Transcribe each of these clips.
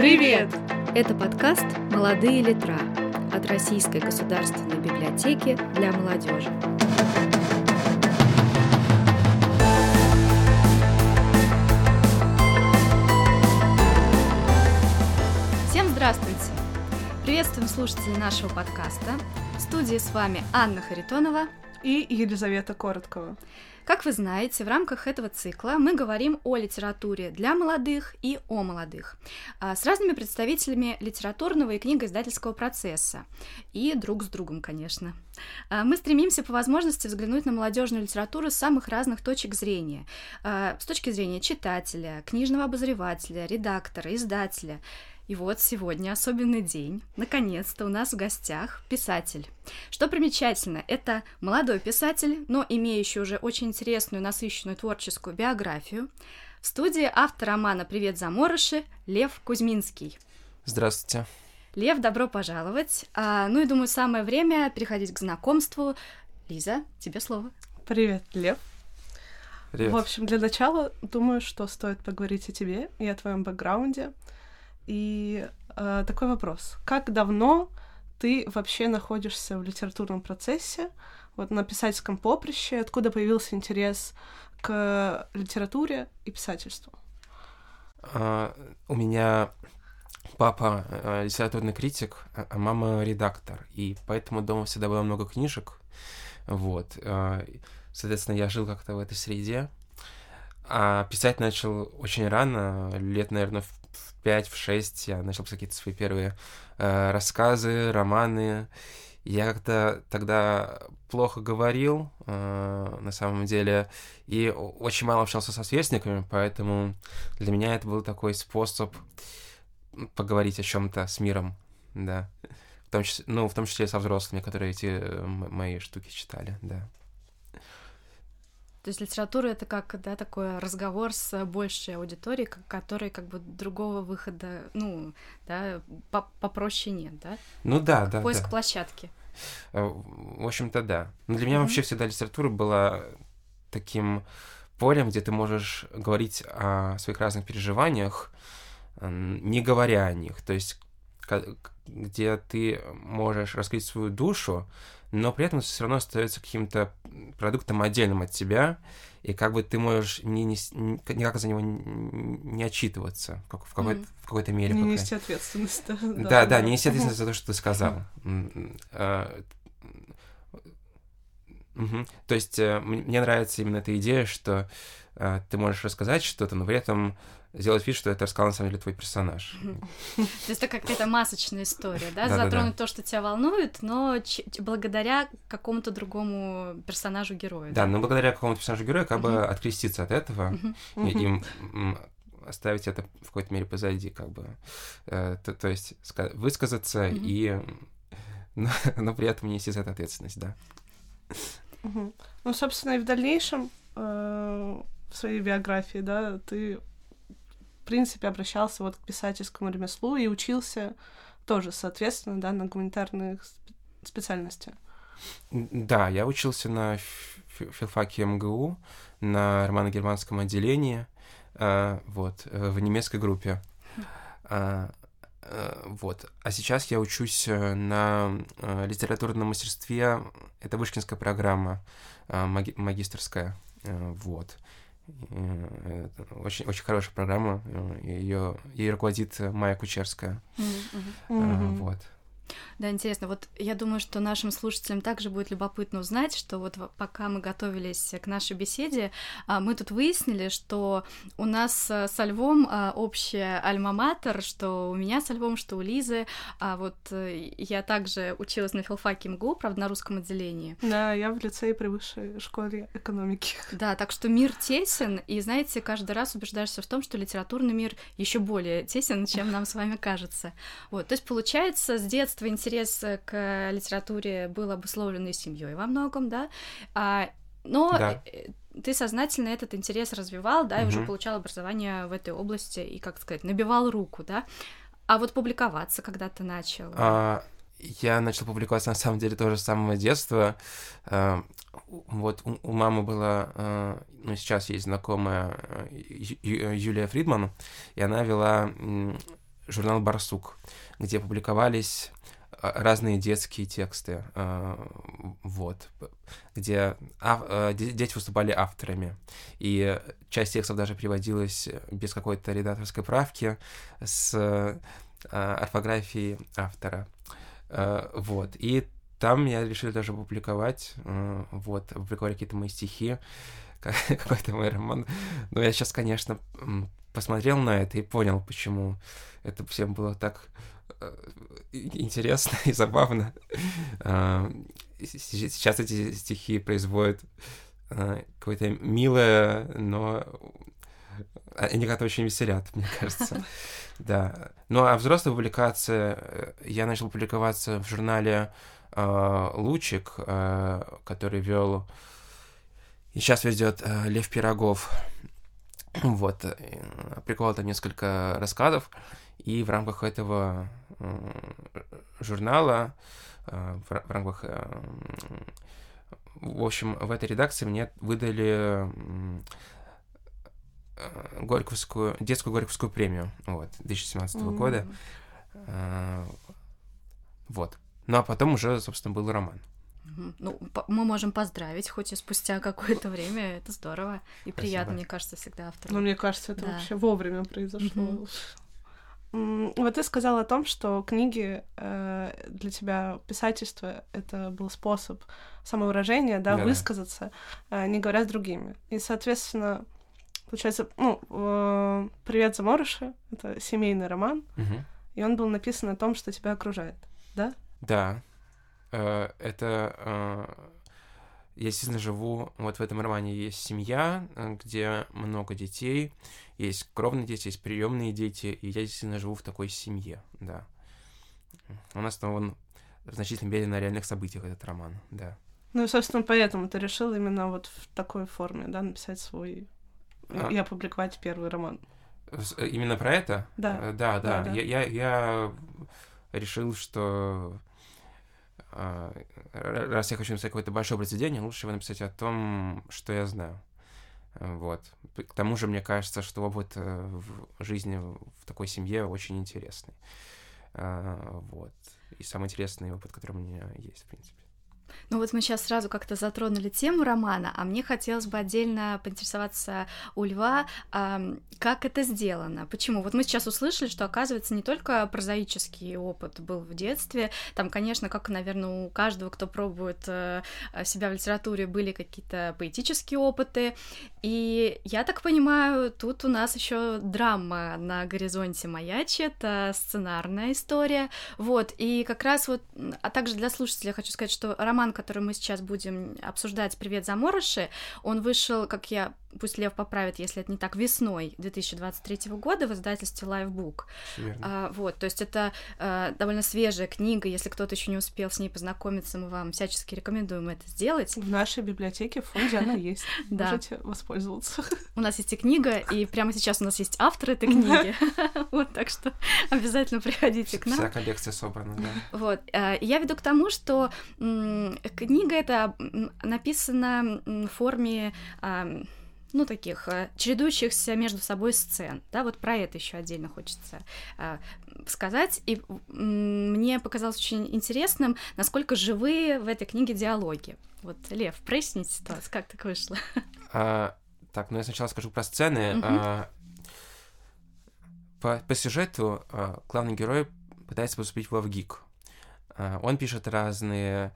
Привет! Это подкаст «Молодые литра» от Российской государственной библиотеки для молодежи. Всем здравствуйте! Приветствуем слушателей нашего подкаста. В студии с вами Анна Харитонова и Елизавета Короткова. Как вы знаете, в рамках этого цикла мы говорим о литературе для молодых и о молодых, а, с разными представителями литературного и книгоиздательского процесса, и друг с другом, конечно. А, мы стремимся по возможности взглянуть на молодежную литературу с самых разных точек зрения, а, с точки зрения читателя, книжного обозревателя, редактора, издателя, и вот сегодня особенный день. Наконец-то у нас в гостях писатель. Что примечательно, это молодой писатель, но имеющий уже очень интересную, насыщенную творческую биографию. В студии автор романа «Привет, заморыши» Лев Кузьминский. Здравствуйте. Лев, добро пожаловать. А, ну и думаю, самое время переходить к знакомству. Лиза, тебе слово. Привет, Лев. Привет. В общем, для начала думаю, что стоит поговорить о тебе и о твоем бэкграунде. И э, такой вопрос. Как давно ты вообще находишься в литературном процессе, вот на писательском поприще? Откуда появился интерес к литературе и писательству? Uh, у меня папа uh, литературный критик, а мама редактор, и поэтому дома всегда было много книжек. Вот. Uh, соответственно, я жил как-то в этой среде. А писать начал очень рано, лет, наверное, в в 5-6 я начал писать какие-то свои первые э, рассказы, романы. Я как-то тогда плохо говорил, э, на самом деле, и очень мало общался со сверстниками, поэтому для меня это был такой способ поговорить о чем-то с миром, да. В том числе, ну, в том числе со взрослыми, которые эти э, мои штуки читали, да. То есть литература это как, да, такой разговор с большей аудиторией, который как бы другого выхода, ну, да, попроще нет, да? Ну да, как да. Поиск да. площадки. Э, в общем-то, да. Но для меня mm-hmm. вообще всегда литература была таким полем, где ты можешь говорить о своих разных переживаниях, не говоря о них. То есть, где ты можешь раскрыть свою душу, но при этом все равно остается каким-то продуктом отдельным от тебя, и как бы ты можешь не, не, никак за него не отчитываться в, в, какой, mm. в какой-то мере. Не нести ответственность. Да, да, да, да, не нести ответственность за то, что ты сказал. Угу. То есть э, мне нравится именно эта идея, что э, ты можешь рассказать что-то, но при этом сделать вид, что это рассказал на самом деле твой персонаж. То есть это какая-то масочная история, да? Затронуть то, что тебя волнует, но благодаря какому-то другому персонажу-герою. Да, но благодаря какому-то персонажу-герою как бы откреститься от этого и оставить это в какой-то мере позади, как бы. Э, то, есть высказаться и... Но, при этом нести за это ответственность, да. Ну, собственно, и в дальнейшем э, в своей биографии, да, ты принципе, обращался вот к писательскому ремеслу и учился тоже, соответственно, да, на гуманитарных специальностях. Да, я учился на филфаке МГУ, на романо-германском отделении, э, вот, э, в немецкой группе. Э, вот. А сейчас я учусь на литературном мастерстве. Это вышкинская программа маги магистрская. Вот. Очень, очень хорошая программа. Ее, ей руководит Майя Кучерская. Mm-hmm. Вот. Да, интересно. Вот я думаю, что нашим слушателям также будет любопытно узнать, что вот пока мы готовились к нашей беседе, а, мы тут выяснили, что у нас э, со Львом а, общая альма-матер, что у меня со Львом, что у Лизы. А вот э, я также училась на филфаке МГУ, правда, на русском отделении. Да, я в лицее при высшей школе экономики. Да, так что мир тесен, и, знаете, каждый раз убеждаешься в том, что литературный мир еще более тесен, чем нам с вами кажется. Вот, то есть, получается, с детства интерес э, к литературе был обусловлен и семьей во многом, да, а, но да. Э, ты сознательно этот интерес развивал, да, угу. и уже получал образование в этой области и, как сказать, набивал руку, да. А вот публиковаться, когда ты начал? А, я начал публиковаться на самом деле тоже с самого детства. А, вот у, у мамы была, а, ну сейчас есть знакомая Юлия Фридман, и она вела журнал «Барсук», где публиковались разные детские тексты, вот, где дети выступали авторами. И часть текстов даже переводилась без какой-то редакторской правки с орфографией автора. Вот. И там я решил даже публиковать, вот, опубликовали какие-то мои стихи, какой-то мой роман. Но я сейчас, конечно, посмотрел на это и понял, почему это всем было так э, интересно и забавно. А, сейчас эти стихи производят э, какое-то милое, но они как-то очень веселят, мне кажется. Да. Ну, а взрослая публикация, э, я начал публиковаться в журнале «Лучик», который вел и сейчас ведет э, Лев Пирогов. Вот, э, прикол там несколько рассказов, и в рамках этого журнала, э, в, рамках... Э, в общем, в этой редакции мне выдали Горьковскую, детскую Горьковскую премию, вот, 2017 mm-hmm. года. Вот. Ну, а потом уже, собственно, был роман. Ну, мы можем поздравить, хоть и спустя какое-то время. Это здорово и приятно, мне кажется, всегда автору. Ну, мне кажется, это да. вообще вовремя произошло. Вот ты сказала о том, что книги э, для тебя писательство это был способ самовыражения, да, да. высказаться, э, не говоря с другими. И, соответственно, получается, ну, э, Привет, заморыши это семейный роман, угу. и он был написан о том, что тебя окружает, да? Да. Э, это э, я действительно живу, вот в этом романе есть семья, э, где много детей, есть кровные дети, есть приемные дети, и я действительно живу в такой семье, да. У нас основан в значительной мере на реальных событиях этот роман, да. Ну и, собственно, поэтому ты решил именно вот в такой форме, да, написать свой а... и опубликовать первый роман. Именно про это? Да. Да, да. да, да. Я, я, я решил, что раз я хочу написать какое-то большое произведение, лучше его написать о том, что я знаю. Вот. К тому же, мне кажется, что опыт э, в жизни в такой семье очень интересный. А, вот. И самый интересный опыт, который у меня есть, в принципе. Ну вот мы сейчас сразу как-то затронули тему романа, а мне хотелось бы отдельно поинтересоваться у Льва, э, как это сделано, почему? Вот мы сейчас услышали, что, оказывается, не только прозаический опыт был в детстве, там, конечно, как, наверное, у каждого, кто пробует э, себя в литературе, были какие-то поэтические опыты, и я так понимаю, тут у нас еще драма на горизонте маячит, сценарная история, вот, и как раз вот, а также для слушателей хочу сказать, что роман, который мы сейчас будем обсуждать, «Привет, заморыши», он вышел, как я пусть Лев поправит, если это не так, весной 2023 года в издательстве Lifebook. А, вот, то есть это а, довольно свежая книга, если кто-то еще не успел с ней познакомиться, мы вам всячески рекомендуем это сделать. В нашей библиотеке в фонде она есть, можете воспользоваться. У нас есть и книга, и прямо сейчас у нас есть автор этой книги, вот, так что обязательно приходите к нам. Вся коллекция собрана, да. Вот, а, я веду к тому, что книга эта написана в форме ну, таких э, чередующихся между собой сцен, да, вот про это еще отдельно хочется э, сказать, и мне показалось очень интересным, насколько живые в этой книге диалоги. Вот, Лев, проясните ситуацию, как так вышло? А, так, ну я сначала скажу про сцены. Угу. А, по, по сюжету а, главный герой пытается поступить в ВГИК. А, он пишет разные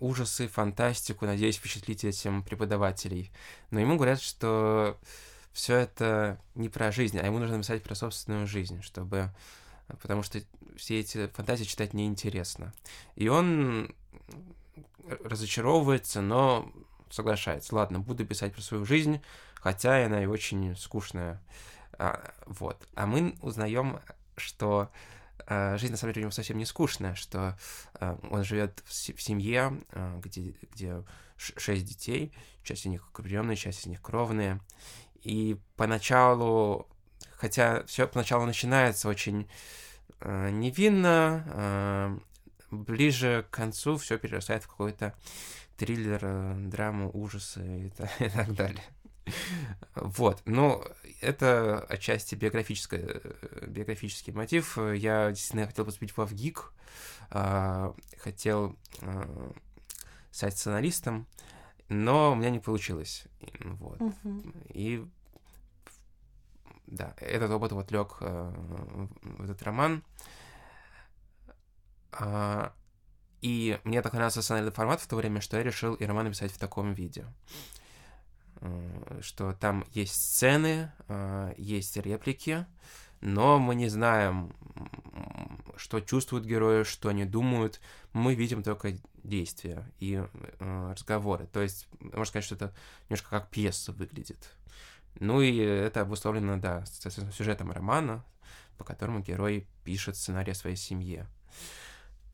ужасы, фантастику, надеюсь впечатлить этим преподавателей. Но ему говорят, что все это не про жизнь, а ему нужно написать про собственную жизнь, чтобы... Потому что все эти фантазии читать неинтересно. И он разочаровывается, но соглашается. Ладно, буду писать про свою жизнь, хотя она и очень скучная. А, вот. А мы узнаем, что а, жизнь на самом деле у него совсем не скучная, что а, он живет в семье, а, где, где шесть детей, часть из них приемные, часть из них кровные. И поначалу, хотя все поначалу начинается очень невинно, ближе к концу все перерастает в какой-то триллер, драму, ужасы и, и так далее. Вот, ну, это отчасти биографическое, биографический мотив. Я действительно хотел поступить в ВГИК, а, хотел а, стать сценаристом, но у меня не получилось. Вот. И да, этот опыт вот лег э, в этот роман. А, и мне так нравился сценарный формат в то время, что я решил и роман написать в таком виде. Э, что там есть сцены, э, есть реплики, но мы не знаем, что чувствуют герои, что они думают. Мы видим только действия и э, разговоры. То есть, можно сказать, что это немножко как пьеса выглядит. Ну и это обусловлено, да, сюжетом романа, по которому герой пишет сценарий о своей семье.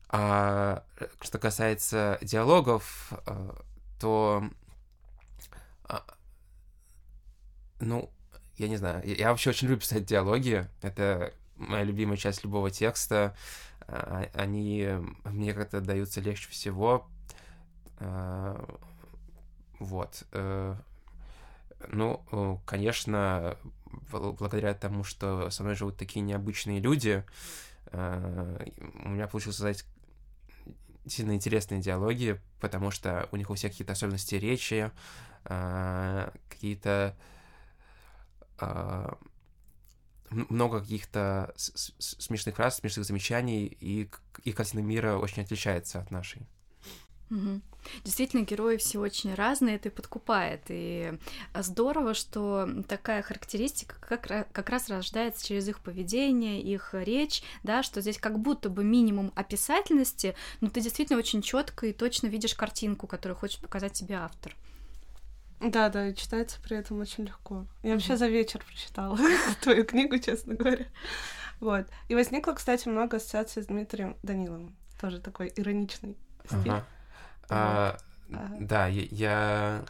А что касается диалогов, то ну, я не знаю, я вообще очень люблю писать диалоги. Это моя любимая часть любого текста. А, они мне как-то даются легче всего. А, вот. Э, ну, конечно, благодаря тому, что со мной живут такие необычные люди, э, у меня получилось создать сильно интересные диалоги, потому что у них у всех какие-то особенности речи, э, какие-то а, много каких-то смешных фраз, смешных замечаний, и их картина мира очень отличается от нашей. Угу. Действительно, герои все очень разные, это и подкупает. И здорово, что такая характеристика как, как раз рождается через их поведение, их речь, да, что здесь как будто бы минимум описательности, но ты действительно очень четко и точно видишь картинку, которую хочет показать тебе автор. Да, да, и читается при этом очень легко. Я mm-hmm. вообще за вечер прочитала твою книгу, честно говоря. Вот. И возникло, кстати, много ассоциаций с Дмитрием Даниловым. Тоже такой ироничный стиль. Ага. А, а... Да, я, я,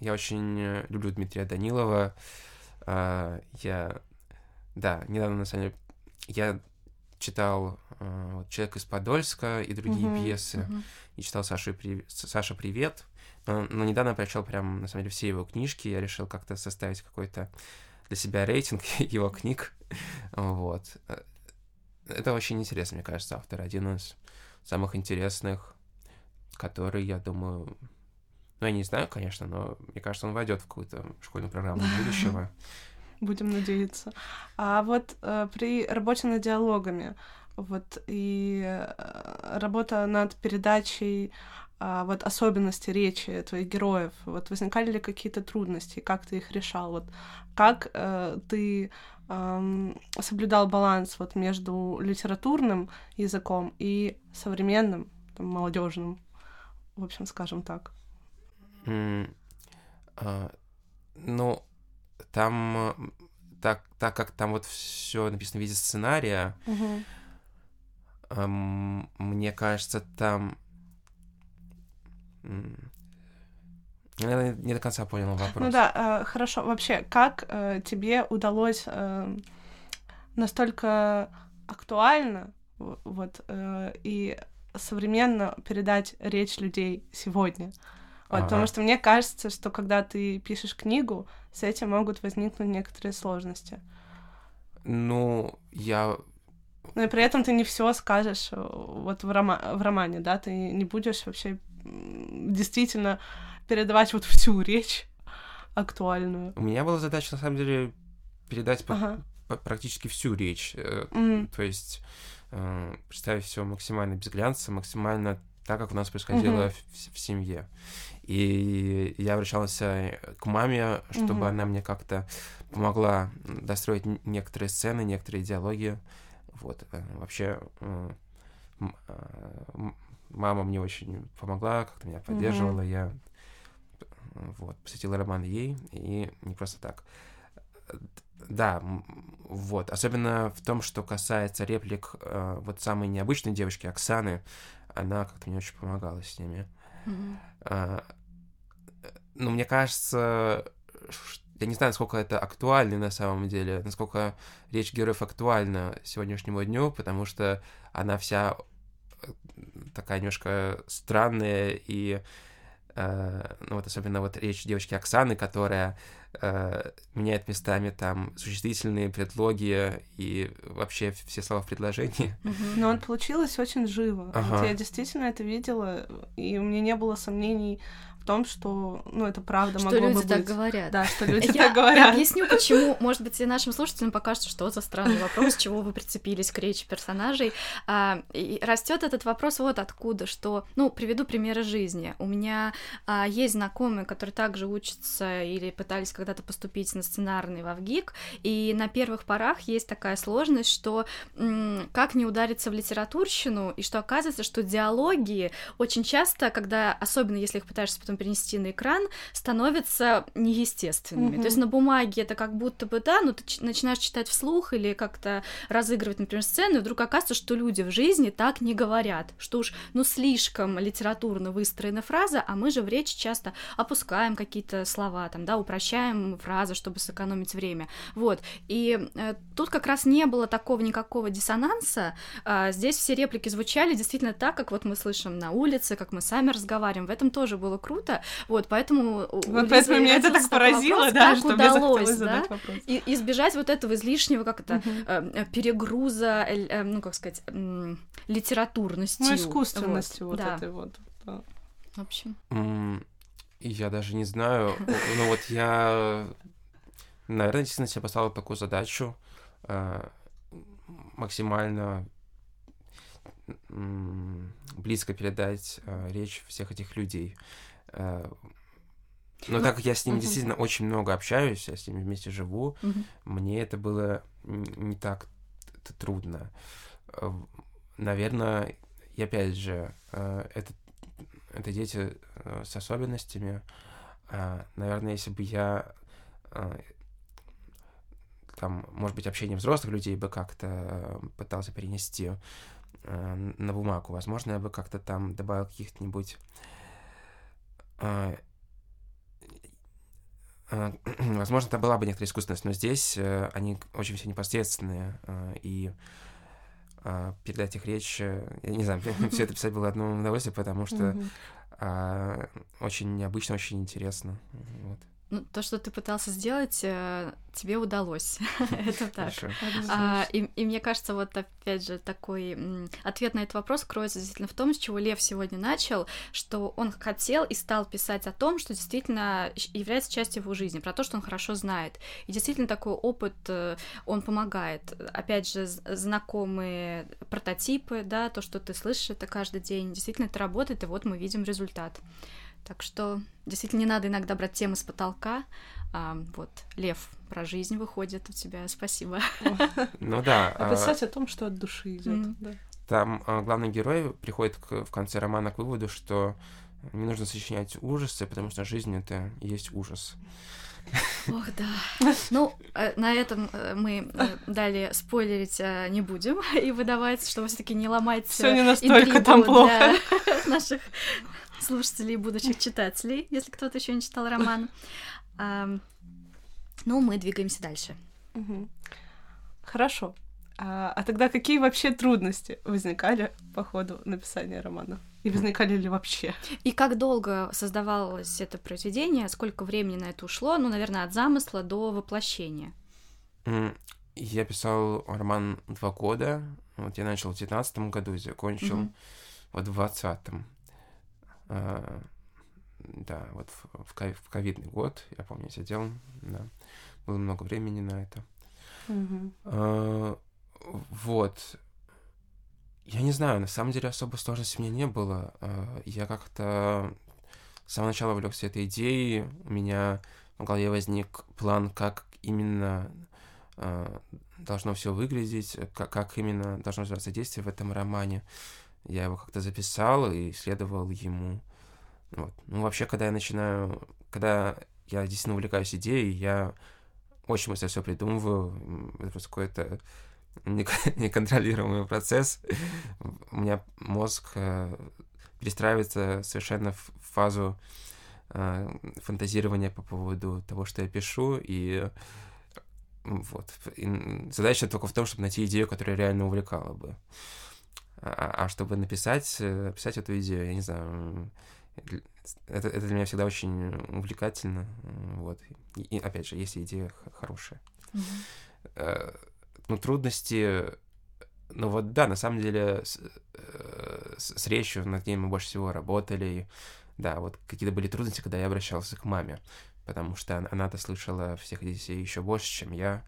я очень люблю Дмитрия Данилова. А, я, да, недавно, на самом деле, я читал uh, «Человек из Подольска» и другие uh-huh, пьесы, uh-huh. и читал Сашу, «Саша, привет», но, но недавно прочел прям, на самом деле, все его книжки. Я решил как-то составить какой-то для себя рейтинг его книг. Вот. Это очень интересно, мне кажется, автор. Один из самых интересных, который, я думаю... Ну, я не знаю, конечно, но мне кажется, он войдет в какую-то школьную программу будущего. Будем надеяться. А вот э, при работе над диалогами, вот и э, работа над передачей а, вот особенности речи твоих героев, вот возникали ли какие-то трудности, как ты их решал, вот как э, ты э, соблюдал баланс вот между литературным языком и современным, там, молодежным, в общем, скажем так. Mm, uh, ну, там так, так как там вот все написано в виде сценария, uh-huh. эм, мне кажется, там я не до конца понял вопрос. Ну да, э, хорошо. Вообще, как э, тебе удалось э, настолько актуально вот э, и современно передать речь людей сегодня? Вот, ага. Потому что мне кажется, что когда ты пишешь книгу, с этим могут возникнуть некоторые сложности. Ну, я но и при этом ты не все скажешь э, вот в, рома- в романе, да, ты не будешь вообще действительно передавать вот всю речь актуальную. У меня была задача, на самом деле, передать ага. практически всю речь. Mm. То есть представить все максимально без глянца, максимально так, как у нас происходило mm-hmm. в, в семье. И я обращался к маме, чтобы mm-hmm. она мне как-то помогла достроить некоторые сцены, некоторые диалоги. Вот. Э, вообще мама мне очень помогла, как-то меня поддерживала, mm-hmm. я вот, посвятил роман ей, и не просто так. Да, вот, особенно в том, что касается реплик э, вот самой необычной девочки, Оксаны, она как-то мне очень помогала с ними. Mm-hmm. Э, ну, мне кажется, я не знаю, насколько это актуально на самом деле, насколько речь героев актуальна сегодняшнему дню, потому что она вся такая немножко странная и э, ну вот особенно вот речь девочки Оксаны, которая э, меняет местами там существительные, предлоги и вообще все слова в предложении. Но он получилось очень живо. Ага. Вот я действительно это видела, и у меня не было сомнений том, что, ну, это правда Что могло люди бы так быть. говорят. Да, что люди Я так говорят. объясню, почему, может быть, и нашим слушателям покажется, что за странный вопрос, чего вы прицепились к речи персонажей. А, растет этот вопрос вот откуда, что, ну, приведу примеры жизни. У меня а, есть знакомые, которые также учатся или пытались когда-то поступить на сценарный в ВГИК, и на первых порах есть такая сложность, что м, как не удариться в литературщину, и что оказывается, что диалоги очень часто, когда, особенно если их пытаешься потом перенести на экран, становятся неестественными. Мгм. То есть на бумаге это как будто бы, да, но ты ч- начинаешь читать вслух или как-то разыгрывать, например, сцену, и вдруг оказывается, что люди в жизни так не говорят, что уж, ну, слишком литературно выстроена фраза, а мы же в речи часто опускаем какие-то слова, там, да, упрощаем фразы, чтобы сэкономить время. Вот. И э, тут как раз не было такого никакого диссонанса. А, здесь все реплики звучали действительно так, как вот мы слышим на улице, как мы сами разговариваем. В этом тоже было круто. Вот, поэтому... Вот поэтому меня это так поразило, вопрос, да, как что мне удалось, захотелось да, задать вопрос. и избежать вот этого излишнего, как это, Мгм. э, э, перегруза, э, э, ну, как сказать, литературностью. Ну, искусственностью вот, да. этой вот. да. В общем, Я даже не знаю. Ну вот я, наверное, действительно себе поставил такую задачу максимально близко передать э, речь всех этих людей. Э, Но Ну, так как я с мгм. действительно очень много общаюсь, я с ними вместе живу, мне это было не так трудно. Э, Наверное, и опять же, э, это, это дети с особенностями. А, Наверное, если бы я там, может быть, общение взрослых людей бы как-то пытался перенести на бумагу, возможно, я бы как-то там добавил каких-нибудь Возможно, это была бы некоторая искусственность, но здесь э, они очень все непосредственные, э, и передать их речь, э, я не знаю, все это писать было одно удовольствие, потому что а, очень необычно, очень интересно. Вот. Ну, то, что ты пытался сделать, э, тебе удалось. Это так. А, и, и мне кажется, вот опять же такой ответ на этот вопрос кроется действительно в том, с чего Лев сегодня начал, что он хотел и стал писать о том, что действительно является частью его жизни, про то, что он хорошо знает. И действительно такой опыт, э, он помогает. Опять же, знакомые прототипы, да, то, что ты слышишь это каждый день, действительно это работает, и вот мы видим результат. Так что действительно не надо иногда брать темы с потолка. А, вот, Лев про жизнь выходит у тебя. Спасибо. Ну да, А а, писать о том, что от души идет. Там а, главный герой приходит в конце романа к выводу, что не нужно сочинять ужасы, потому что жизнь это и есть ужас. Ох, да. Ну, э, на этом э, мы э, далее спойлерить не будем и выдавать, чтобы все таки не ломать Всё э, не настолько там плохо. для наших слушателей и будущих читателей, если кто-то еще не читал роман. Ну, мы двигаемся дальше. Хорошо. А, а тогда какие вообще трудности возникали по ходу написания романа? И возникали ли вообще? И как долго создавалось это произведение, сколько времени на это ушло? Ну, наверное, от замысла до воплощения. Я писал роман два года. Вот я начал в девятнадцатом году и закончил вот в двадцатом. А, Да, вот в, в ковид- в ковидный год, я помню, сидел, да, было много времени на это. А, Вот. Я не знаю, на самом деле особой сложности у меня не было. А, Я как-то с самого начала увлекся этой идеей. У меня в голове возник план, как именно а, должно все выглядеть, как, как именно должно развиваться действие в этом романе. Я его как-то записал и следовал ему. Вот. Ну, вообще, когда я начинаю, когда я действительно увлекаюсь идеей, я очень быстро все придумываю. Это просто какой-то нек- неконтролируемый процесс. У меня мозг э, перестраивается совершенно в фазу э, фантазирования по поводу того, что я пишу, и вот. И задача только в том, чтобы найти идею, которая реально увлекала бы. А, а чтобы написать, э, описать эту идею, я не знаю, это, это для меня всегда очень увлекательно, вот. И, и опять же, если идея хорошая. Mm-hmm. Ну, трудности ну вот да, на самом деле э, с, с речью над ней мы больше всего работали. Да, вот какие-то были трудности, когда я обращался к маме, потому что она-то слышала всех детей еще больше, чем я,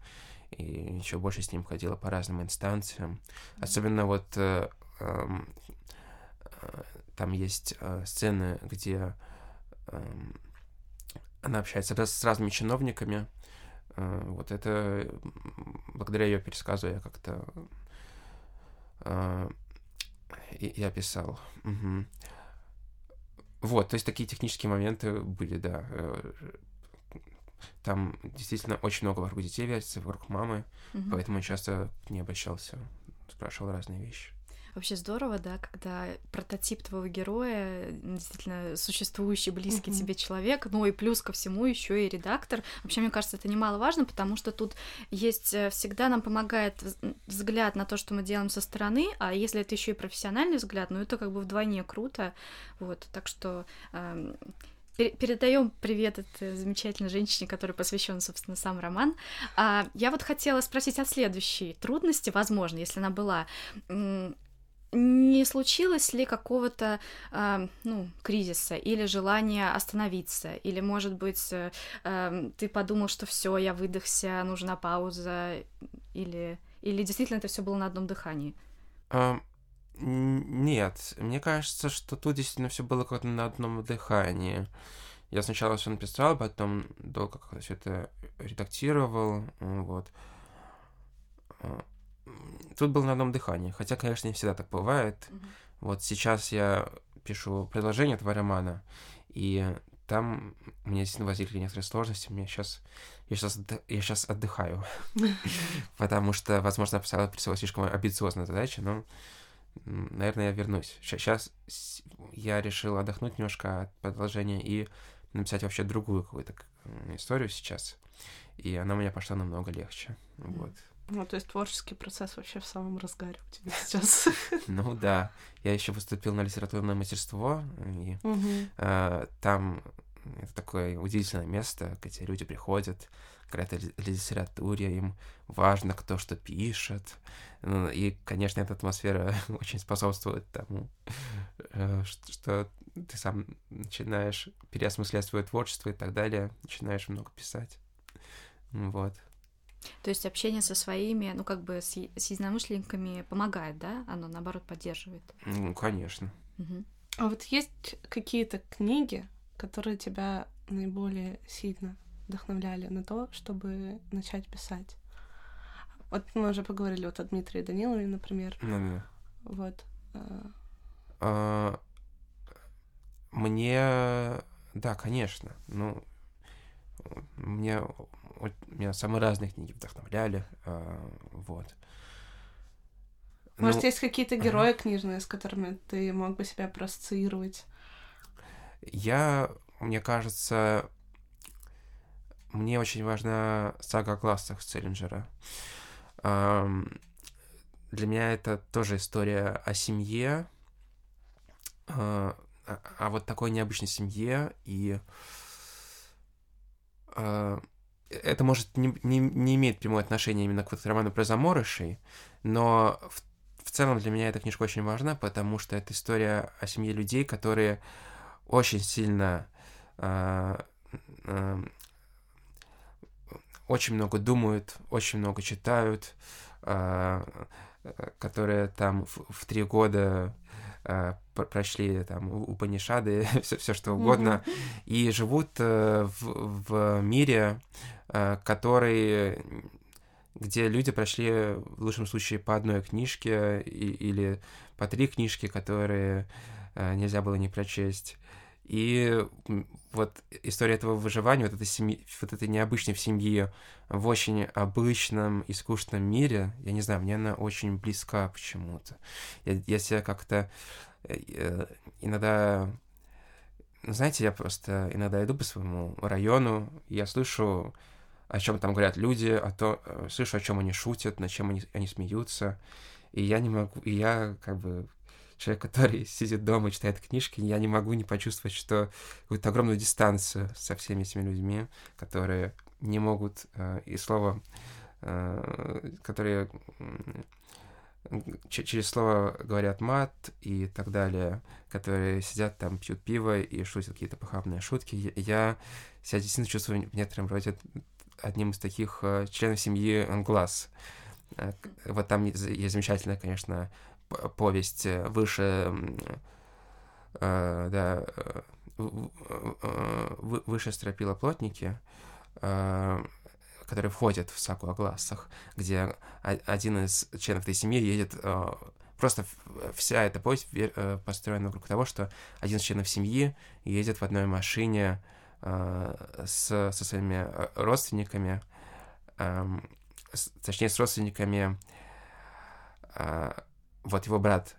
и еще больше с ним ходила по разным инстанциям. Особенно вот э, э, там есть э, сцены, где э, она общается с разными чиновниками. Э, вот это благодаря ее пересказу я как-то э, я писал. Угу. Вот, то есть такие технические моменты были, да. Э, там действительно очень много вокруг детей вертится, вокруг мамы, угу. поэтому я часто к ней обращался, спрашивал разные вещи. Вообще здорово, да, когда прототип твоего героя действительно существующий, близкий mm-hmm. тебе человек, ну и плюс ко всему еще и редактор. Вообще, мне кажется, это немаловажно, потому что тут есть э, всегда нам помогает взгляд на то, что мы делаем со стороны, а если это еще и профессиональный взгляд, ну это как бы вдвойне круто. Вот, так что эм, передаем привет этой замечательной женщине, которой посвящен, собственно, сам роман. А, я вот хотела спросить о следующей трудности, возможно, если она была не случилось ли какого-то, э, ну, кризиса или желания остановиться, или, может быть, э, э, ты подумал, что все, я выдохся, нужна пауза, или, или действительно это все было на одном дыхании? Нет, мне кажется, что тут действительно все было как-то на одном дыхании. Я сначала все написал, потом долго как-то все это редактировал, вот тут был на одном дыхании. Хотя, конечно, не всегда так бывает. Mm-hmm. Вот сейчас я пишу предложение этого романа, и там у меня действительно возникли некоторые сложности. Мне сейчас я сейчас, я сейчас отдыхаю, потому что, возможно, я поставила перед собой слишком амбициозную задачу, но, наверное, я вернусь. Сейчас я решил отдохнуть немножко от продолжения и написать вообще другую какую-то историю сейчас, и она у меня пошла намного легче. Вот. Ну, то есть творческий процесс вообще в самом разгаре у тебя сейчас. Ну да. Я еще выступил на литературное мастерство, и э, там это такое удивительное место, где люди приходят, говорят о литературе, им важно, кто что пишет. Ну, и, конечно, эта атмосфера очень способствует тому, э, что ты сам начинаешь переосмыслять свое творчество и так далее, начинаешь много писать. Вот. То есть общение со своими, ну, как бы с, с единомышленниками помогает, да? Оно, наоборот, поддерживает. Ну, конечно. Угу. А вот есть какие-то книги, которые тебя наиболее сильно вдохновляли на то, чтобы начать писать? Вот мы уже поговорили вот о Дмитрии Данилове, например. Ну, да. Вот. А, а мне... Да, конечно. Ну, мне меня самые разные книги вдохновляли, а, вот. Может, ну, есть какие-то герои ага. книжные, с которыми ты мог бы себя проассоциировать? Я, мне кажется, мне очень важна сага о классах Целлинджера. Для меня это тоже история о семье, а, о вот такой необычной семье и а, это, может, не, не, не имеет прямого отношения именно к вот роману про заморышей, но в, в целом для меня эта книжка очень важна, потому что это история о семье людей, которые очень сильно э, э, очень много думают, очень много читают, э, которые там в, в три года э, прочли там Упанишады, все, все что угодно, mm-hmm. и живут э, в, в мире, э, который где люди прочли в лучшем случае по одной книжке и, или по три книжки, которые нельзя было не прочесть. И вот история этого выживания, вот этой, семьи, вот этой необычной в семье, в очень обычном и скучном мире, я не знаю, мне она очень близка почему-то. Я, я себя как-то э, э, иногда... Знаете, я просто иногда иду по своему району, я слышу, о чем там говорят люди, о то, э, слышу, о чем они шутят, над чем они, они смеются, и я не могу, и я как бы человек, который сидит дома и читает книжки, я не могу не почувствовать, что какую-то огромную дистанцию со всеми этими людьми, которые не могут э, и слова, э, которые через слово говорят мат и так далее, которые сидят там, пьют пиво и шутят какие-то похабные шутки. Я себя действительно чувствую в некотором роде одним из таких э, членов семьи глаз. Э, вот там есть замечательная, конечно, повесть э, выше, да, выше стропила плотники, которые входят в саку о глазах, где один из членов этой семьи едет просто вся эта повесть построена вокруг того, что один из членов семьи едет в одной машине Э, с, со своими э, родственниками, эм, точнее, с родственниками, э, вот его брат,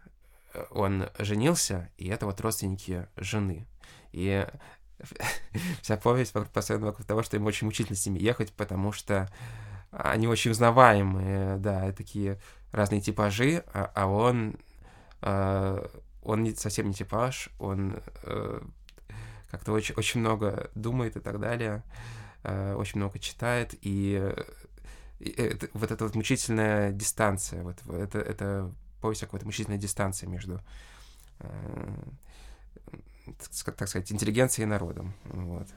он женился, и это вот родственники жены. И вся повесть построена вокруг того, что ему очень мучительно с ними ехать, потому что они очень узнаваемые, да, такие разные типажи, а, а он, он не, совсем не типаж, он как-то очень, очень много думает и так далее, э, очень много читает, и, и это, вот эта вот мучительная дистанция, вот это, это повесть какой-то мучительная дистанция между, э, так сказать, интеллигенцией и народом, вот.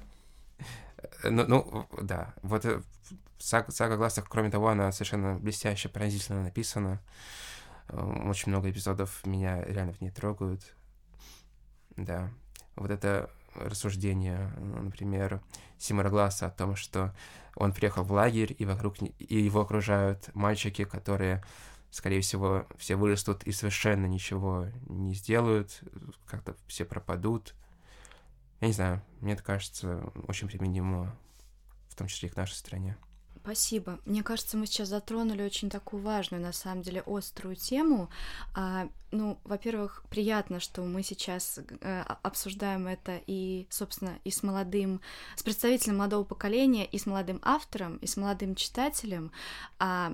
Ну, ну да, вот э, сага, сага глазах, кроме того, она совершенно блестяще, поразительно написана. Очень много эпизодов меня реально в ней трогают. Да, вот это рассуждения, например, Симора Гласса о том, что он приехал в лагерь, и вокруг и его окружают мальчики, которые, скорее всего, все вырастут и совершенно ничего не сделают, как-то все пропадут. Я не знаю, мне это кажется очень применимо, в том числе и к нашей стране. Спасибо. Мне кажется, мы сейчас затронули очень такую важную, на самом деле, острую тему. А, ну, во-первых, приятно, что мы сейчас э, обсуждаем это и, собственно, и с молодым, с представителем молодого поколения, и с молодым автором, и с молодым читателем. А,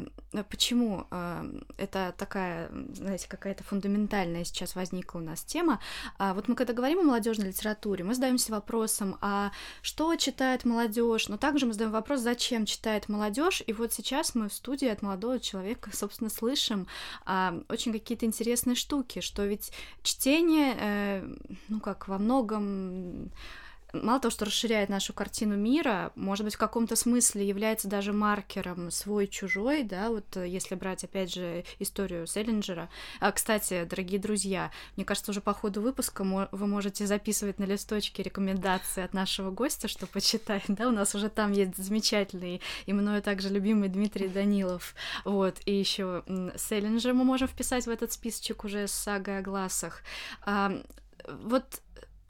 почему а, это такая, знаете, какая-то фундаментальная сейчас возникла у нас тема? А, вот мы когда говорим о молодежной литературе, мы задаемся вопросом, а что читает молодежь? Но также мы задаем вопрос, зачем читает молодежь? И вот сейчас мы в студии от молодого человека, собственно, слышим а, очень какие-то интересные штуки, что ведь чтение, э, ну как во многом мало того, что расширяет нашу картину мира, может быть, в каком-то смысле является даже маркером свой-чужой, да, вот э, если брать, опять же, историю Селлинджера. А, кстати, дорогие друзья, мне кажется, уже по ходу выпуска вы можете записывать на листочке рекомендации от нашего гостя, что почитать, да, у нас уже там есть замечательный и мною также любимый Дмитрий Данилов, вот, и еще Селлинджер мы можем вписать в этот списочек уже с сагой о глазах. А, вот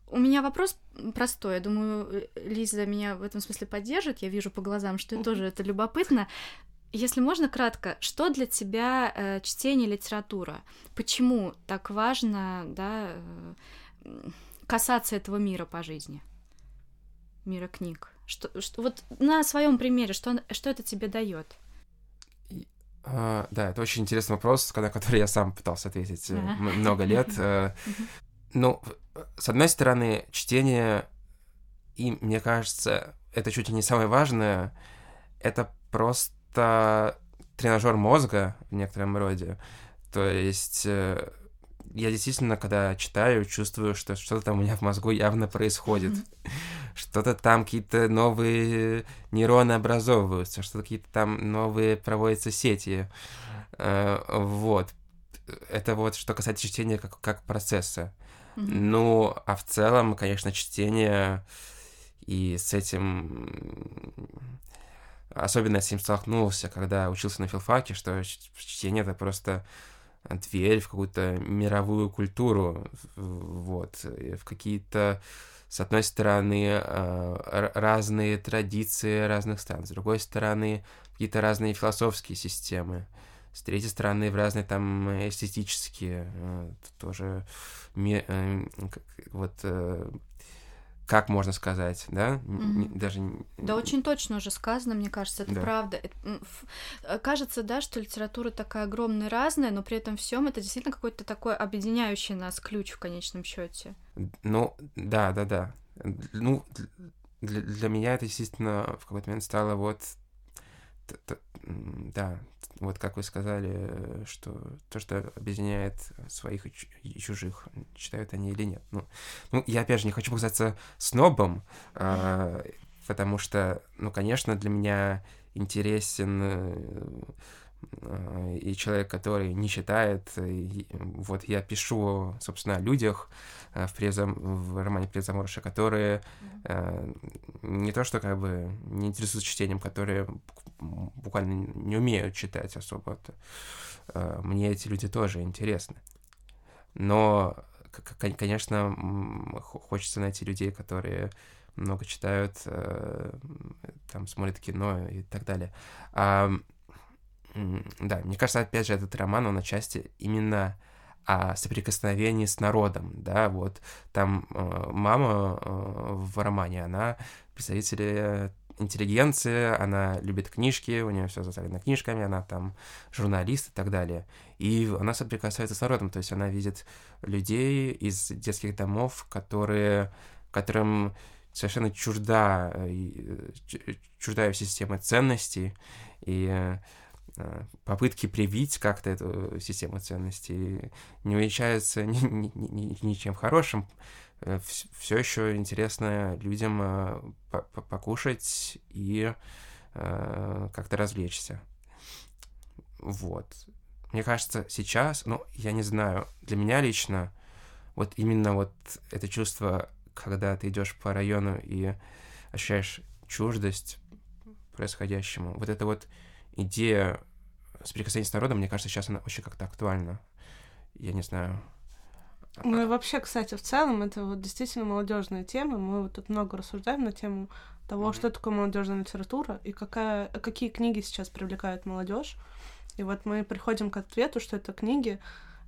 у меня вопрос простой. Я думаю, Лиза меня в этом смысле поддержит. Я вижу по глазам, что тоже это любопытно. Если можно кратко, что для тебя э, чтение литература? Почему так важно, да, э, касаться этого мира по жизни, мира книг? Что, что вот на своем примере, что что это тебе дает? Uh, да, это очень интересный вопрос, на который я сам пытался ответить uh-huh. много лет. Uh, ну, с одной стороны, чтение, и мне кажется, это чуть ли не самое важное, это просто тренажер мозга в некотором роде. То есть э, я действительно, когда читаю, чувствую, что что-то там у меня в мозгу явно происходит. Mm-hmm. Что-то там какие-то новые нейроны образовываются, что-то какие-то там новые проводятся сети. Э, вот. Это вот что касается чтения как, как процесса. Ну, а в целом, конечно, чтение и с этим... Особенно я с этим столкнулся, когда учился на филфаке, что чтение — это просто дверь в какую-то мировую культуру, вот, в какие-то, с одной стороны, а, разные традиции разных стран, с другой стороны, какие-то разные философские системы, с третьей стороны, в разные там эстетические, э, тоже э, вот э, как можно сказать, да, Мгм. даже... Да, очень точно уже сказано, мне кажется, это Да. правда. Это, Кажется, да, что литература такая огромная разная, но при этом всем это действительно какой-то такой объединяющий нас ключ в конечном счете. Ну, да, да, да. Ну, для, для меня это действительно в какой-то момент стало вот... Да, вот как вы сказали, э, что то, что объединяет своих и чу- и чужих, читают они или нет. Ну, ну я опять же не хочу показаться снобом, а, потому что, ну, конечно, для меня интересен э, и человек, который не читает. Вот я пишу, собственно, о людях э, в, презам... в романе «Привет заморыша», которые э, не то что как бы не интересуются чтением, которые бу- буквально не умеют читать особо. Э, Мне эти люди тоже интересны. Но, конечно, хочется найти людей, которые много читают, э, там смотрят кино и так далее. А, да, мне кажется, опять же, этот роман, он отчасти именно о соприкосновении с народом, да, вот там э, мама э, в романе, она представитель интеллигенции, она любит книжки, у нее все заставлено книжками, она там журналист и так далее. И она соприкасается с народом, то есть она видит людей из детских домов, которые, которым совершенно чужда, э, э, чу- чуждая система ценностей, и э, э, попытки привить как-то эту систему ценностей не увенчаются ни- ни- ни- ничем хорошим. Все еще интересно людям э, по- по- покушать и э, как-то развлечься. Вот. Мне кажется, сейчас, ну, я не знаю, для меня лично вот именно вот это чувство, когда ты идешь по району и ощущаешь чуждость происходящему, вот эта вот идея соприкосновения с народом, мне кажется, сейчас она очень как-то актуальна. Я не знаю. Ну и вообще, кстати, в целом это вот действительно молодежная тема. Мы вот тут много рассуждаем на тему того, Мгм. что такое молодежная литература и какая, какие книги сейчас привлекают молодежь. И вот мы приходим к ответу, что это книги,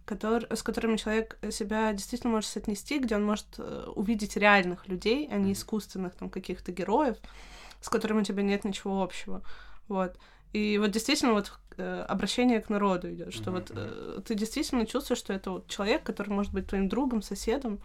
котор- с которыми человек себя действительно может соотнести, где он может э, увидеть реальных людей, а не искусственных там каких-то героев, с которыми у тебя нет ничего общего. Вот. И вот действительно вот э, обращение к народу идет, что Мгм, вот э, ты действительно чувствуешь, что это вот человек, который может быть твоим другом, соседом,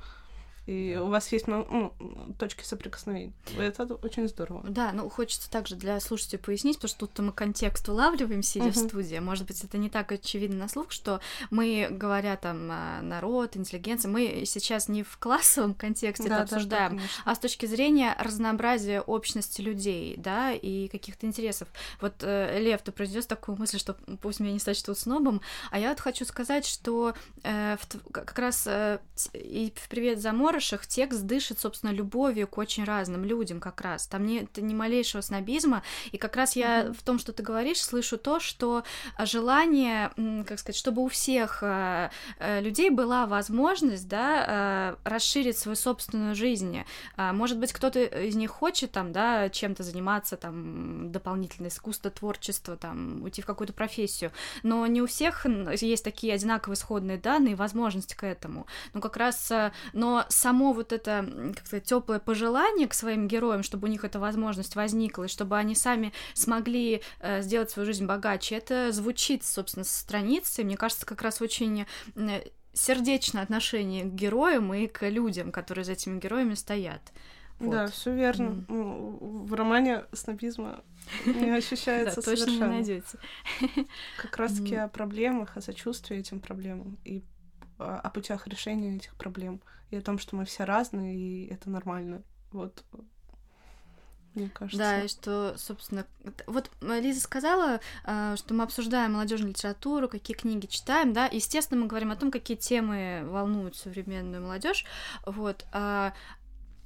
и у вас есть ну, точки соприкосновения. Это очень здорово. Да, ну хочется также для слушателей пояснить, потому что тут мы контекст улавливаем, сидя в Мгм. студии. Может быть, это не так очевидно на слух, что мы, говоря там а, народ, интеллигенция, мы сейчас не в классовом контексте это Да, да, обсуждаем, да, а с точки зрения разнообразия общности людей, да, и каких-то интересов. Вот, э, Лев, ты произнес такую мысль, что пусть меня не сочтут снобом, а я вот хочу сказать, что э, в как раз э, и в «Привет, заморышах» текст дышит, собственно, любовью к очень разным людям как раз. Там нет ни малейшего снобизма, и как раз я Мгм. в том, что ты говоришь, слышу то, что а, желание, как сказать, чтобы у всех э, э, людей была возможность, да, э, расширить свою собственную жизнь. А, Может быть, кто-то из них хочет там, да, чем-то заниматься, там, дополнительное искусство, творчество, там, уйти в какую-то профессию, но не у всех есть такие одинаковые исходные данные и возможности к этому. Ну, как раз, но само вот это, как сказать, теплое пожелание к своим героям, чтобы у них эта возможность возникла, и чтобы они сами смогли э, сделать свою жизнь богаче, это звучит, собственно, со страницы, и мне кажется, как раз очень сердечное отношение к героям и к людям, которые за этими героями стоят. Вот. Да, все верно. Ну, В романе снобизма не ощущается точно не совершенно. найдете. Как раз-таки о проблемах, о сочувствии этим проблемам и о путях решения этих проблем. И о том, что мы все разные, и это нормально. Вот, мне кажется. Да, и что, собственно, вот Лиза сказала, а, что мы обсуждаем молодежную литературу, какие книги читаем, да, естественно, мы говорим о том, какие темы волнуют современную молодежь, вот. а,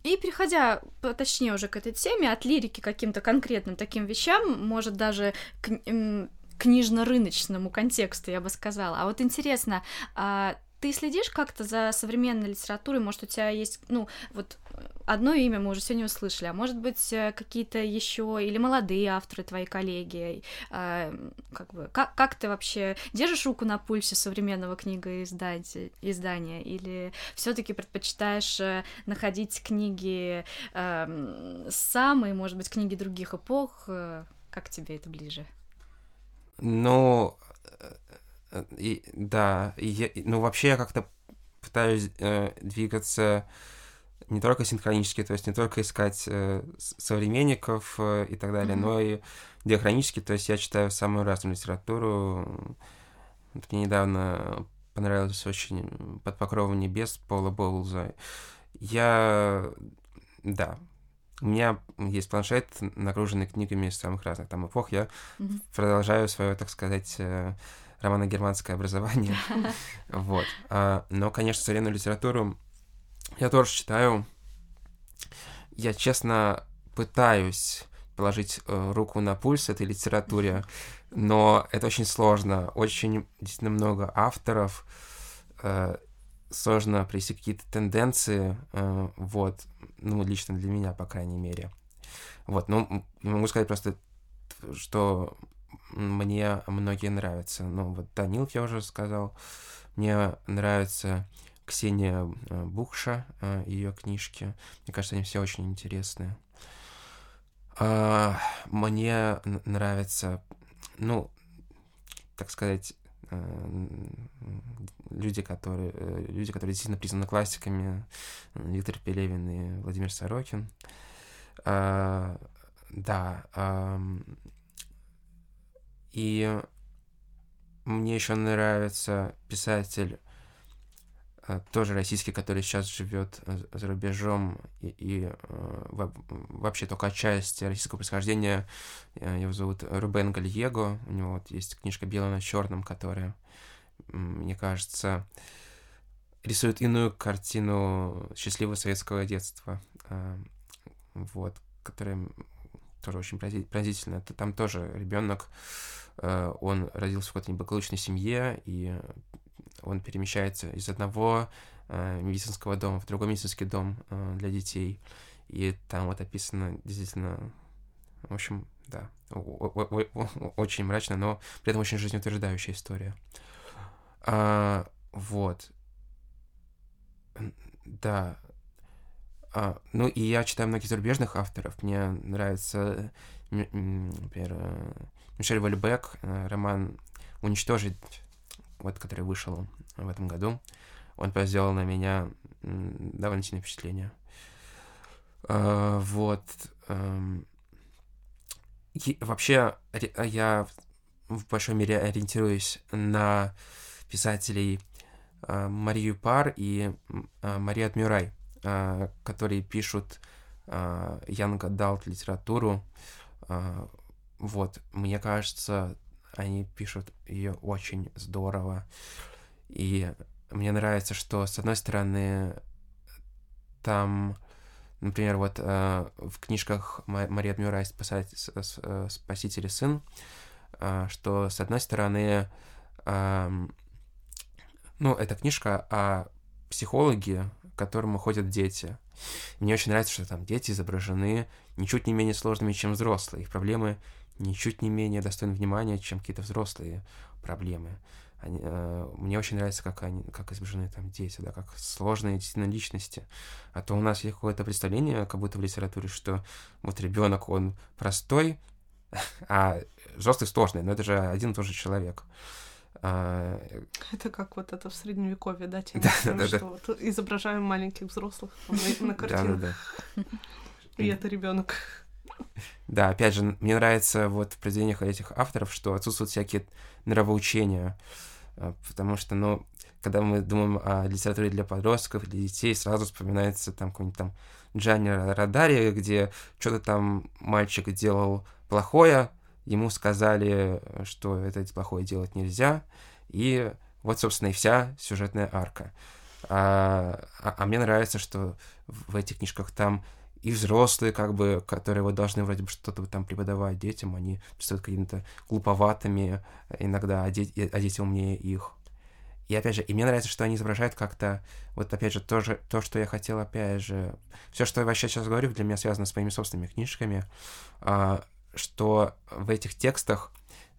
И переходя, точнее, уже к этой теме, от лирики каким-то конкретным таким вещам, может даже к книжно-рыночному контексту, я бы сказала. А вот интересно, а ты следишь как-то за современной литературой? Может, у тебя есть, ну, вот одно имя мы уже сегодня услышали, а может быть, э, какие-то еще или молодые авторы, твои коллеги? А, как бы, как, как ты вообще держишь руку на пульсе современного книга издания? Или все-таки предпочитаешь э, находить книги э, самые, может быть, книги других эпох? Как тебе это ближе? Ну, и, да, и я, ну вообще я как-то пытаюсь э, двигаться не только синхронически, то есть не только искать э, современников э, и так далее, mm-hmm. но и диахронически, то есть я читаю самую разную литературу. Вот мне недавно понравилось очень «Под покровом небес» Пола Боулза. Я... Да, у меня есть планшет, нагруженный книгами из самых разных там эпох. Я mm-hmm. продолжаю свое, так сказать, э, романо-германское образование. Вот. А, но, конечно, современную литературу я тоже читаю. Я, честно, пытаюсь положить э, руку на пульс этой литературе, но это очень сложно. Очень действительно много авторов. Э, сложно привести какие-то тенденции. Э, вот. Ну, лично для меня, по крайней мере. Вот. Ну, могу сказать просто, что мне многие нравятся. Ну, вот Данил, я уже сказал. Мне нравится Ксения э, Букша, э, ее книжки. Мне кажется, они все очень интересные. А, мне нравится, ну, так сказать, э, люди, которые, люди, которые действительно признаны классиками, Виктор Пелевин и Владимир Сорокин. А, да. И мне еще нравится писатель Э, тоже российский, который сейчас живет э, за рубежом и, и э, вообще только отчасти российского происхождения. Его зовут Рубен Гальего. У него вот есть книжка «Белое на черном», которая, мне кажется, рисует иную картину счастливого советского детства. Вот, которая тоже очень пронзительная. Там тоже ребенок, он родился в какой-то неблагополучной семье, и он перемещается из одного э, медицинского дома в другой медицинский дом э, для детей. И там вот описано действительно, в общем, да, очень мрачно, но при этом очень жизнеутверждающая история. А, вот. Да. А, ну и я читаю многих зарубежных авторов. Мне нравится, например, э, Мишель Вальбек, э, роман «Уничтожить вот, который вышел в этом году, он произвел на меня довольно сильное впечатление. А, вот. Эм, и вообще, я в большой мере ориентируюсь на писателей а, Марию Пар и а, Марию Адмюрай, которые пишут Янг Адалт литературу. Вот, мне кажется, они пишут ее очень здорово. И мне нравится, что, с одной стороны, там, например, вот в книжках Мария Мюррей э, «Спаситель и сын», что, с одной стороны, ну, это книжка о психологе, к которому ходят дети. Мне очень нравится, что там дети изображены ничуть не менее сложными, чем взрослые. Их проблемы ничуть не менее достойны внимания, чем какие-то взрослые проблемы. Они, э, мне очень нравится, как они, как изображены там дети, да, как сложные действительно личности. А то у нас есть какое-то представление, как будто в литературе, что вот ребенок он простой, а взрослый сложный, но это же один и тот же человек. А... Это как вот это в средневековье, да, тема, да, да, да, что да. Вот изображаем маленьких взрослых на, на картинах. Да, да, да. И это ребенок. Да, опять же, мне нравится вот в произведениях этих авторов, что отсутствуют всякие нравоучения, а, потому что, ну, когда мы думаем о литературе для подростков, для детей, сразу вспоминается там какой-нибудь там Джанни Радари, где что-то там мальчик делал плохое, ему сказали, что это плохое делать нельзя, и вот, собственно, и вся сюжетная арка. А, а, а мне нравится, что в этих книжках там и взрослые, как бы, которые вот должны вроде бы что-то там преподавать детям, они представляют какими-то глуповатыми иногда, а, дети, а дети умнее их. и опять же, и мне нравится, что они изображают как-то, вот опять же, тоже то, что я хотел, опять же, все, что я вообще сейчас говорю, для меня связано с моими собственными книжками, а, что в этих текстах,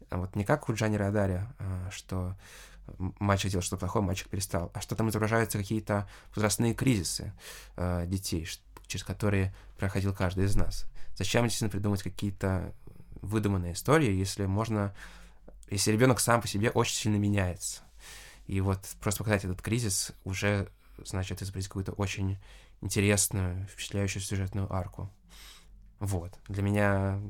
вот не как у Джани Радари, а, что мальчик делал что-то плохое, мальчик перестал, а что там изображаются какие-то возрастные кризисы а, детей, через которые проходил каждый из нас. Зачем действительно придумать какие-то выдуманные истории, если можно, если ребенок сам по себе очень сильно меняется. И вот просто показать этот кризис уже значит изобразить какую-то очень интересную, впечатляющую сюжетную арку. Вот. Для меня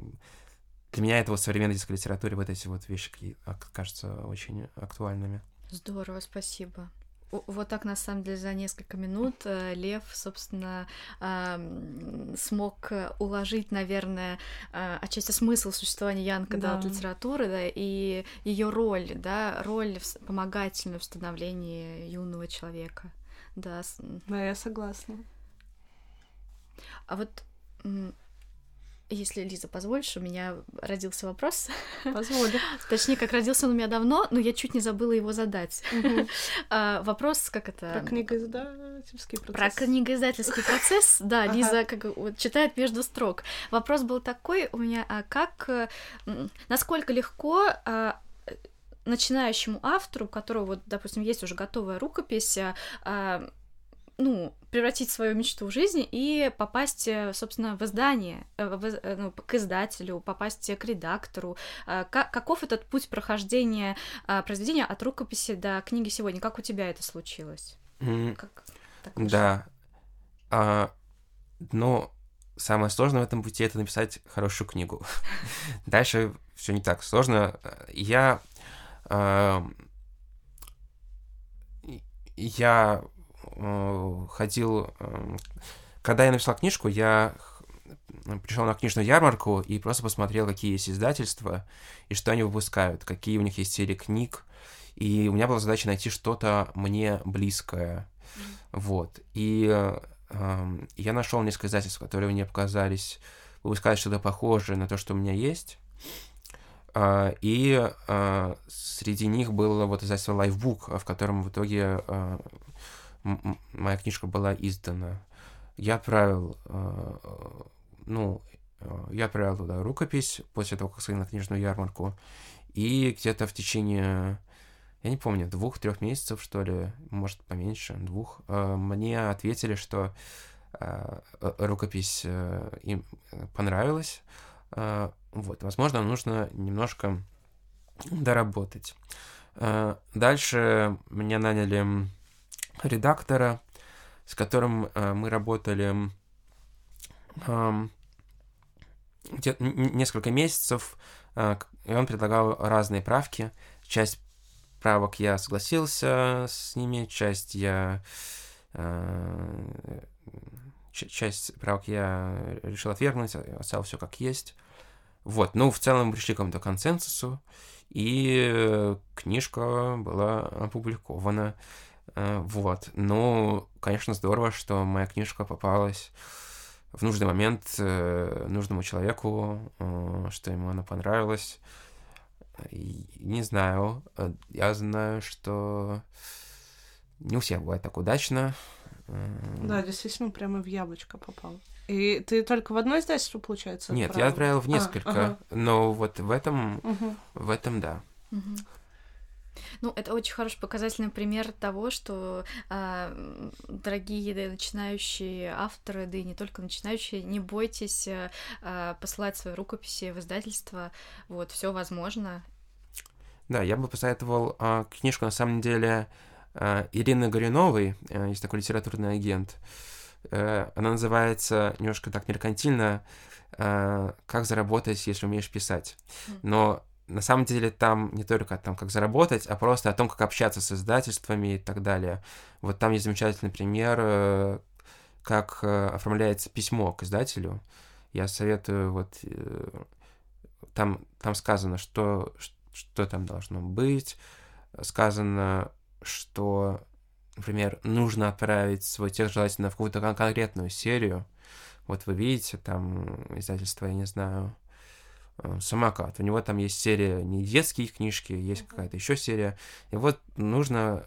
для меня это вот в современной детской литературе вот эти вот вещи кажутся очень актуальными. Здорово, спасибо. Вот так, на самом деле, за несколько минут э, Лев, собственно, смог уложить, наверное, э, отчасти смысл существования Янка да. Да, литературы, да, и ее роль, да, роль помогательную в становлении юного человека. Да, да я согласна. А вот если, Лиза, позволишь, у меня родился вопрос. Позволю. Точнее, как родился он у меня давно, но я чуть не забыла его задать. А, вопрос, как это... Про книгоиздательский процесс. Про книгоиздательский процесс, да, Лиза как читает между строк. Вопрос был такой у меня, а как, насколько легко а, начинающему автору, у которого, вот, допустим, есть уже готовая рукопись, ну, превратить свою мечту в жизнь и попасть, э, собственно, в издание, э, в, э, ну, к издателю, попасть к редактору. Как, каков этот путь прохождения произведения от рукописи до книги сегодня? Как у тебя это случилось? Mm, как, да. А, но самое сложное в этом пути это написать хорошую книгу. Дальше все не так сложно. Я я Э, ходил... Э, когда я написал книжку, я пришел на книжную ярмарку и просто посмотрел, какие есть издательства и что они выпускают, какие у них есть серии книг. И у меня была задача найти что-то мне близкое. Вот. И э, я нашел несколько издательств, которые мне показались выпускать что-то похожее на то, что у меня есть. Uh, и uh, среди них было вот издательство Lifebook, в котором в итоге uh, моя книжка была издана. Я отправил, э, ну, э, я отправил туда рукопись после того, как сходил на книжную ярмарку. И где-то в течение, я не помню, двух-трех месяцев, что ли, может, поменьше, двух, э, мне ответили, что рукопись им понравилась. Вот, возможно, нужно немножко доработать. Дальше меня наняли редактора, с которым э, мы работали э, несколько месяцев, э, и он предлагал разные правки. Часть правок я согласился с ними, часть я э, часть правок я решил отвергнуть, оставил все как есть. Вот, ну, в целом мы пришли к какому-то консенсусу, и книжка была опубликована. Э, вот. Ну, конечно, здорово, что моя книжка попалась в нужный момент э, нужному человеку, э, что ему она понравилась. не знаю, я знаю, что не у всех бывает так удачно. Да, действительно, прямо в яблочко попал. И ты только в одно издательство, получается? Нет, отправил? я отправил в а, несколько, а, ага. но вот в этом, угу. в этом да. Угу. Ну, это очень хороший показательный пример того, что э, дорогие да, начинающие авторы, да и не только начинающие, не бойтесь э, посылать свои рукописи в издательство. Вот, все возможно. Да, я бы посоветовал э, книжку, на самом деле, э, Ирины Горюновой, э, есть такой литературный агент. Э, она называется немножко так меркантильно э, «Как заработать, если умеешь писать». Но на самом деле там не только там, как заработать, а просто о том, как общаться с издательствами и так далее. Вот там есть замечательный пример, э, как э, оформляется письмо к издателю. Я советую, вот э, там, там сказано, что, что там должно быть, сказано, что, например, нужно отправить свой текст желательно в какую-то конкретную серию. Вот вы видите, там издательство, я не знаю, самокат. У него там есть серия не детские книжки, есть какая-то еще серия. И вот нужно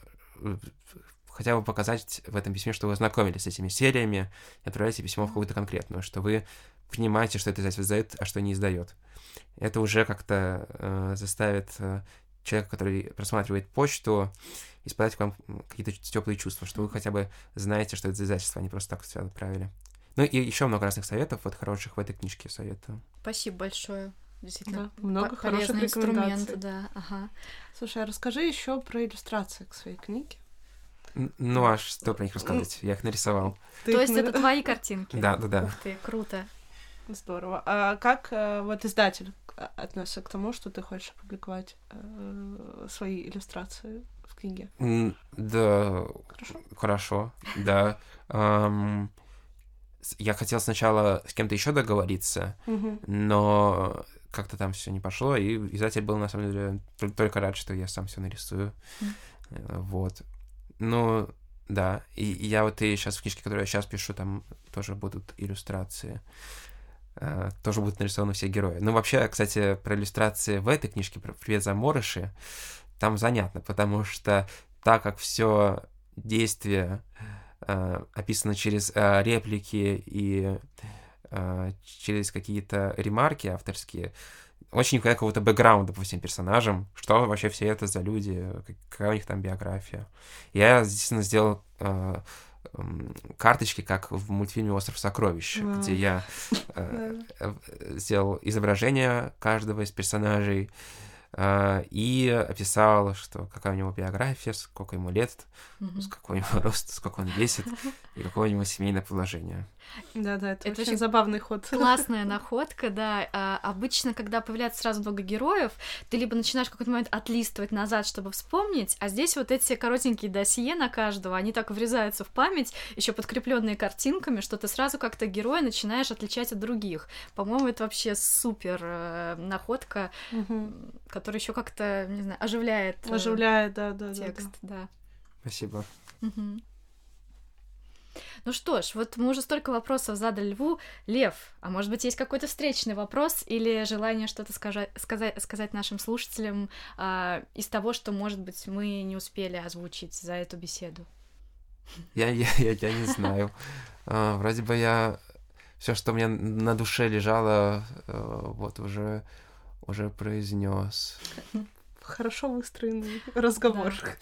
хотя бы показать в этом письме, что вы ознакомились с этими сериями, и отправляете письмо в какую-то конкретную, что вы понимаете, что это издательство издает, а что не издает. Это уже как-то э, заставит э, человека, который просматривает почту, испытать к вам какие-то теплые чувства, что вы хотя бы знаете, что это издательство, а не просто так все отправили. Ну и еще много разных советов, вот хороших в этой книжке советую. Спасибо большое. Действительно, да, много хороших инструментов, да. Ага. Слушай, а расскажи еще про иллюстрации к своей книге. Ну а что про них рассказать? Я их нарисовал. Ты То есть нар... это твои картинки? Да, да, да. Ух ты, круто. Здорово. А как э, вот издатель относится к тому, что ты хочешь опубликовать э, свои иллюстрации в книге? Да, хорошо. Хорошо, да. Um, я хотел сначала с кем-то еще договориться, но как-то там все не пошло, и издатель был на самом деле только рад, что я сам все нарисую. Вот. Ну, да. И, я вот и сейчас в книжке, которую я сейчас пишу, там тоже будут иллюстрации. Uh, тоже будут нарисованы все герои. Ну, вообще, кстати, про иллюстрации в этой книжке, про «Привет, заморыши», там занятно, потому что так как все действие uh, описано через uh, реплики и через какие-то ремарки авторские, очень какого-то бэкграунда по всем персонажам, что вообще все это за люди, какая у них там биография. Я, естественно, сделал э, э, карточки, как в мультфильме «Остров сокровищ», wow. где я э, сделал изображение каждого из персонажей, а, и описал, что какая у него биография, сколько ему лет, mm-hmm. с какой у него рост, сколько он весит и какое у него семейное положение. Да-да, это, это очень забавный ход. Классная находка, да. А, обычно, когда появляется сразу много героев, ты либо начинаешь в какой-то момент отлистывать назад, чтобы вспомнить, а здесь вот эти коротенькие досье на каждого, они так врезаются в память, еще подкрепленные картинками, что ты сразу как-то героя начинаешь отличать от других. По-моему, это вообще супер э, находка, угу. которая еще как-то, не знаю, оживляет. Э, оживляет, да, да, текст, да. да. Спасибо. Угу. Ну что ж, вот мы уже столько вопросов задали Льву. Лев, а может быть, есть какой-то встречный вопрос или желание что-то сказать, сказать, сказать нашим слушателям а, из того, что, может быть, мы не успели озвучить за эту беседу? Я, я, я, я не знаю. А, вроде бы я все, что у меня на душе лежало, э, вот уже уже произнес. Хорошо выстроенный разговор. Да.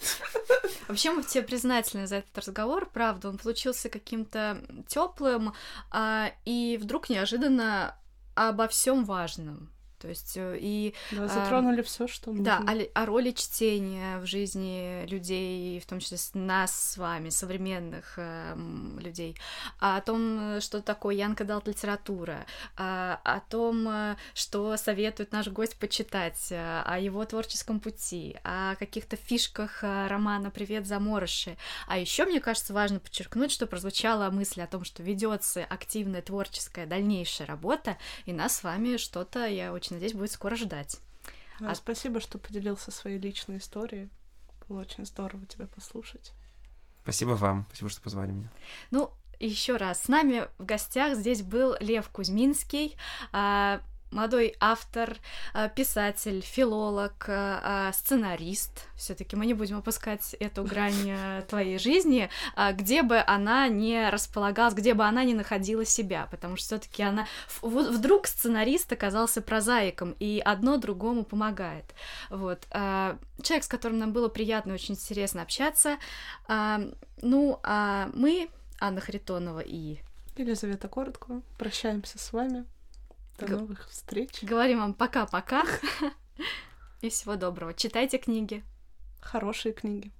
Вообще мы тебе признательны за этот разговор, правда, он получился каким-то теплым а, и вдруг неожиданно обо всем важном. То есть э, и... Да, затронули а, все, что нужно. Да, о, о роли чтения в жизни людей, в том числе нас с вами, современных э, людей, о том, что такое Янка Далт литература, о, о том, э, что советует наш гость почитать, э, о его творческом пути, о каких-то фишках романа «Привет, заморыши». А еще мне кажется важно подчеркнуть, что прозвучала мысль о том, что ведется активная творческая дальнейшая работа, и нас с вами что-то, я очень надеюсь, будет скоро ждать. Да, а... Спасибо, что поделился своей личной историей. Было очень здорово тебя послушать. Спасибо вам. Спасибо, что позвали меня. Ну, еще раз, с нами в гостях здесь был Лев Кузьминский, а, молодой автор, э, писатель, филолог, э, э, сценарист. Все-таки мы не будем опускать эту грань твоей жизни, где бы она не располагалась, где бы она не находила себя, потому что все-таки она вдруг сценарист оказался прозаиком, и одно другому помогает. Вот человек, с которым нам было приятно, очень интересно общаться. Ну, а мы Анна Харитонова и Елизавета Коротко. Прощаемся с вами. До Г- новых встреч. Говорим вам пока-пока. И всего доброго. Читайте книги. Хорошие книги.